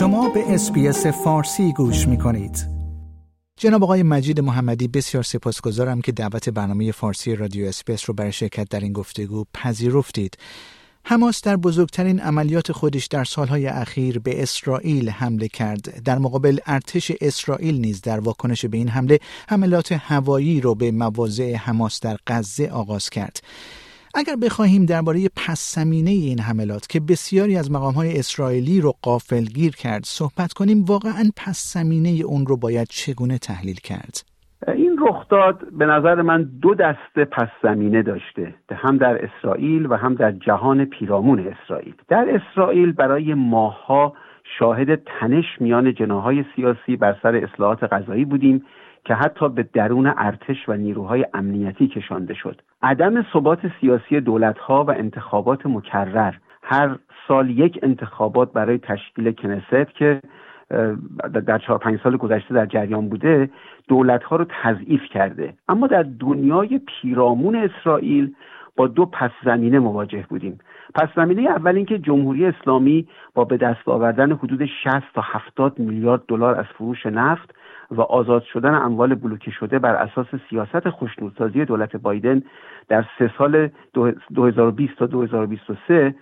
شما به SBS فارسی گوش می کنید. جناب آقای مجید محمدی بسیار سپاسگزارم که دعوت برنامه فارسی رادیو SBS رو برای شرکت در این گفتگو پذیرفتید. حماس در بزرگترین عملیات خودش در سالهای اخیر به اسرائیل حمله کرد. در مقابل ارتش اسرائیل نیز در واکنش به این حمله حملات هوایی رو به مواضع حماس در غزه آغاز کرد. اگر بخواهیم درباره پس زمینه این حملات که بسیاری از مقام های اسرائیلی رو گیر کرد صحبت کنیم واقعا پس زمینه اون رو باید چگونه تحلیل کرد؟ این رخداد به نظر من دو دسته پس زمینه داشته هم در اسرائیل و هم در جهان پیرامون اسرائیل. در اسرائیل برای ماهها شاهد تنش میان جناهای سیاسی بر سر اصلاحات غذایی بودیم که حتی به درون ارتش و نیروهای امنیتی کشانده شد. عدم ثبات سیاسی دولتها و انتخابات مکرر. هر سال یک انتخابات برای تشکیل کنست که در چهار پنج سال گذشته در جریان بوده دولت ها رو تضعیف کرده. اما در دنیای پیرامون اسرائیل با دو پس زمینه مواجه بودیم. پس زمینه اول اینکه جمهوری اسلامی با به دست آوردن حدود 60 تا 70 میلیارد دلار از فروش نفت و آزاد شدن اموال بلوکه شده بر اساس سیاست خوشنودسازی دولت بایدن در سه سال 2020 تا 2023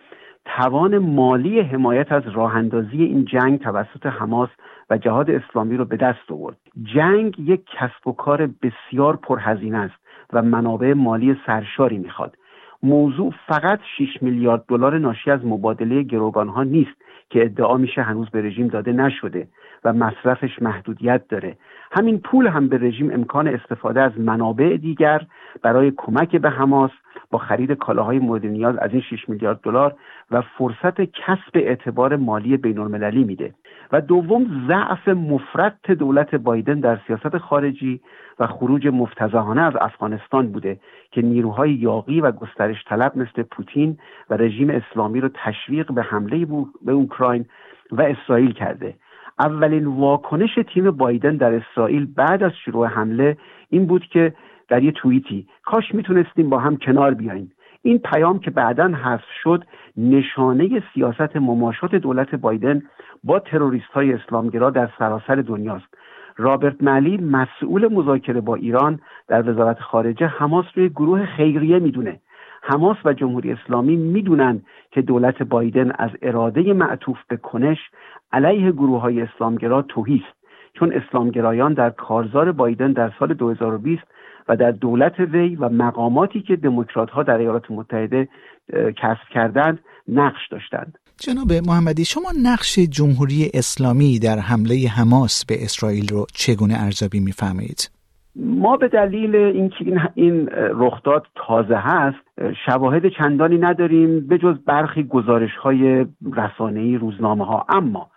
توان مالی حمایت از راه اندازی این جنگ توسط حماس و جهاد اسلامی رو به دست آورد. جنگ یک کسب و کار بسیار پرهزینه است و منابع مالی سرشاری می‌خواد. موضوع فقط 6 میلیارد دلار ناشی از مبادله گروگان ها نیست که ادعا میشه هنوز به رژیم داده نشده و مصرفش محدودیت داره. همین پول هم به رژیم امکان استفاده از منابع دیگر برای کمک به حماس با خرید کالاهای مورد نیاز از این 6 میلیارد دلار و فرصت کسب اعتبار مالی بین المللی میده. و دوم ضعف مفرد دولت بایدن در سیاست خارجی و خروج مفتزهانه از افغانستان بوده که نیروهای یاقی و گسترش طلب مثل پوتین و رژیم اسلامی رو تشویق به حمله به اوکراین و اسرائیل کرده. اولین واکنش تیم بایدن در اسرائیل بعد از شروع حمله این بود که در یه توییتی. کاش می‌تونستیم با هم کنار بیاییم این پیام که بعدا حذف شد نشانه سیاست مماشات دولت بایدن با تروریست های اسلامگرا در سراسر دنیاست. رابرت ملی مسئول مذاکره با ایران در وزارت خارجه حماس روی گروه خیریه می‌دونه. حماس و جمهوری اسلامی می‌دونن که دولت بایدن از اراده معطوف به کنش علیه گروه های اسلامگرا توهیست. چون اسلامگرایان در کارزار بایدن در سال 2020 و در دولت وی و مقاماتی که دموکرات ها در ایالات متحده کسب کردند نقش داشتند جناب محمدی شما نقش جمهوری اسلامی در حمله حماس به اسرائیل رو چگونه ارزیابی می‌فهمید؟ ما به دلیل اینکه این رخداد تازه هست شواهد چندانی نداریم به جز برخی گزارش های رسانه‌ای روزنامه ها اما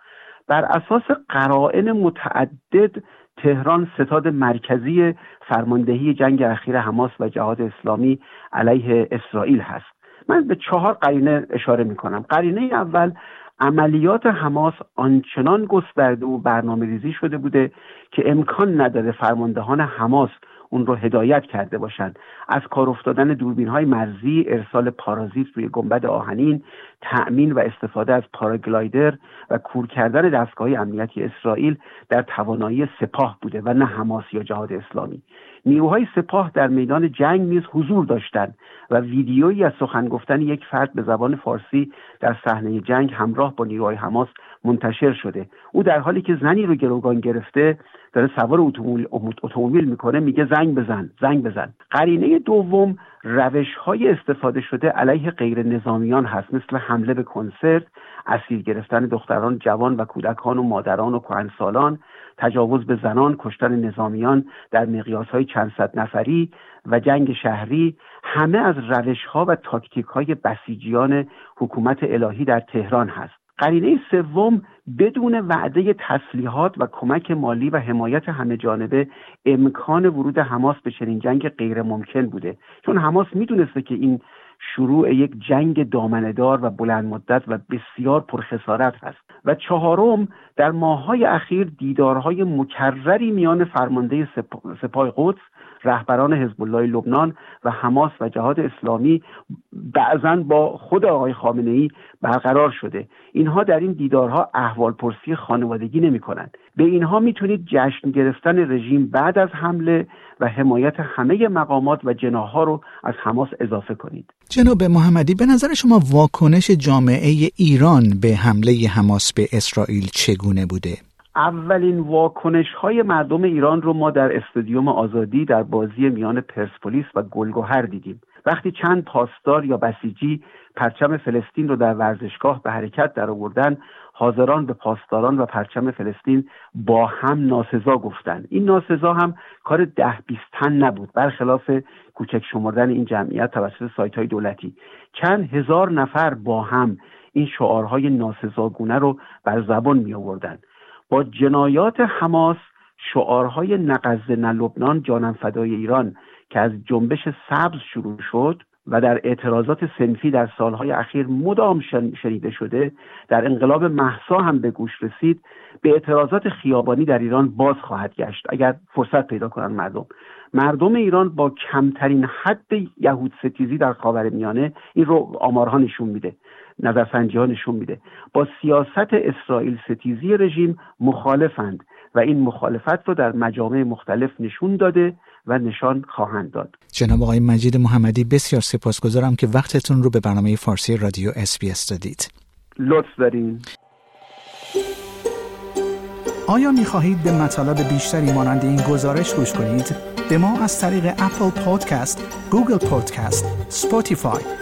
بر اساس قرائن متعدد تهران ستاد مرکزی فرماندهی جنگ اخیر حماس و جهاد اسلامی علیه اسرائیل هست. من به چهار قرینه اشاره می کنم قرینه اول عملیات حماس آنچنان گسترده و برنامه ریزی شده بوده که امکان نداره فرماندهان حماس اون رو هدایت کرده باشند. از کار افتادن دوربین های مرزی ارسال پارازیت روی گنبد آهنین تأمین و استفاده از پاراگلایدر و کور کردن دستگاه امنیتی اسرائیل در توانایی سپاه بوده و نه حماس یا جهاد اسلامی. نیروهای سپاه در میدان جنگ نیز حضور داشتند و ویدیویی از سخن گفتن یک فرد به زبان فارسی در صحنه جنگ همراه با نیروهای حماس منتشر شده. او در حالی که زنی رو گروگان گرفته داره سوار اتومبیل می‌کنه میگه زنگ بزن زنگ بزن. قرینه دوم روش های استفاده شده علیه غیر نظامیان هست مثل حمله به کنسرت اسیر گرفتن دختران جوان و کودکان و مادران و کهنسالان تجاوز به زنان کشتن نظامیان در مقیاس های چند صد نفری و جنگ شهری. همه از روش ها و تاکتیک های بسیجیان حکومت الهی در تهران هست. قرینه سوم بدون وعده تسلیحات و کمک مالی و حمایت همه جانبه امکان ورود حماس به چنین جنگ غیر ممکن بوده. چون حماس می‌دونسته که این شروع یک جنگ دامندار و بلند مدت و بسیار پرخسارت هست و چهارم در ماههای اخیر دیدارهای مکرری میان فرمانده سپاه قدس رهبران حزب الله لبنان و حماس و جهاد اسلامی بعضا با خود آقای خامنه ای برقرار شده. اینها در این دیدارها احوال پرسی خانوادگی نمی کنند به اینها می‌تونید جشن گرفتن رژیم بعد از حمله و حمایت همه مقامات و جناها رو از حماس اضافه کنید. جناب محمدی به نظر شما واکنش جامعه ایران به حمله حماس به اسرائیل چگونه بوده؟ اولین واکنش های مردم ایران رو ما در استادیوم آزادی در بازی میان پرسپولیس و گلگوهر دیدیم. وقتی چند پاسدار یا بسیجی پرچم فلسطین رو در ورزشگاه به حرکت در آوردن حاضران به پاسداران و پرچم فلسطین با هم ناسزا گفتند. این ناسزا هم کار ده بیست تن نبود برخلاف کوچک شمردن این جمعیت توسط سایت های دولتی. چند هزار نفر با هم این شعارهای ناسزاگونه رو بر زبان می آوردن با جنایات حماس شعارهای نقض نه لبنان جانم فدای ایران که از جنبش سبز شروع شد و در اعتراضات سنفی در سالهای اخیر مدام شنیده شده در انقلاب محسا هم به گوش رسید به اعتراضات خیابانی در ایران باز خواهد گشت. اگر فرصت پیدا کنند مردم. مردم ایران با کمترین حد یهود ستیزی در خاور میانه این رو آمارها نشون میده. نظرسنجی ها نشون میده. با سیاست اسرائیل ستیزی رژیم مخالفند و این مخالفت رو در مجامع مختلف نشون داده و نشان خواهند داد. جناب آقای مجید محمدی بسیار سپاسگزارم که وقتتون رو به برنامه فارسی رادیو SBS دادید. لطف دارین. آیا می خواهید به مطالب بیشتری مانند این گزارش گوش کنید؟ به ما از طریق Apple Podcast، Google Podcast، Spotify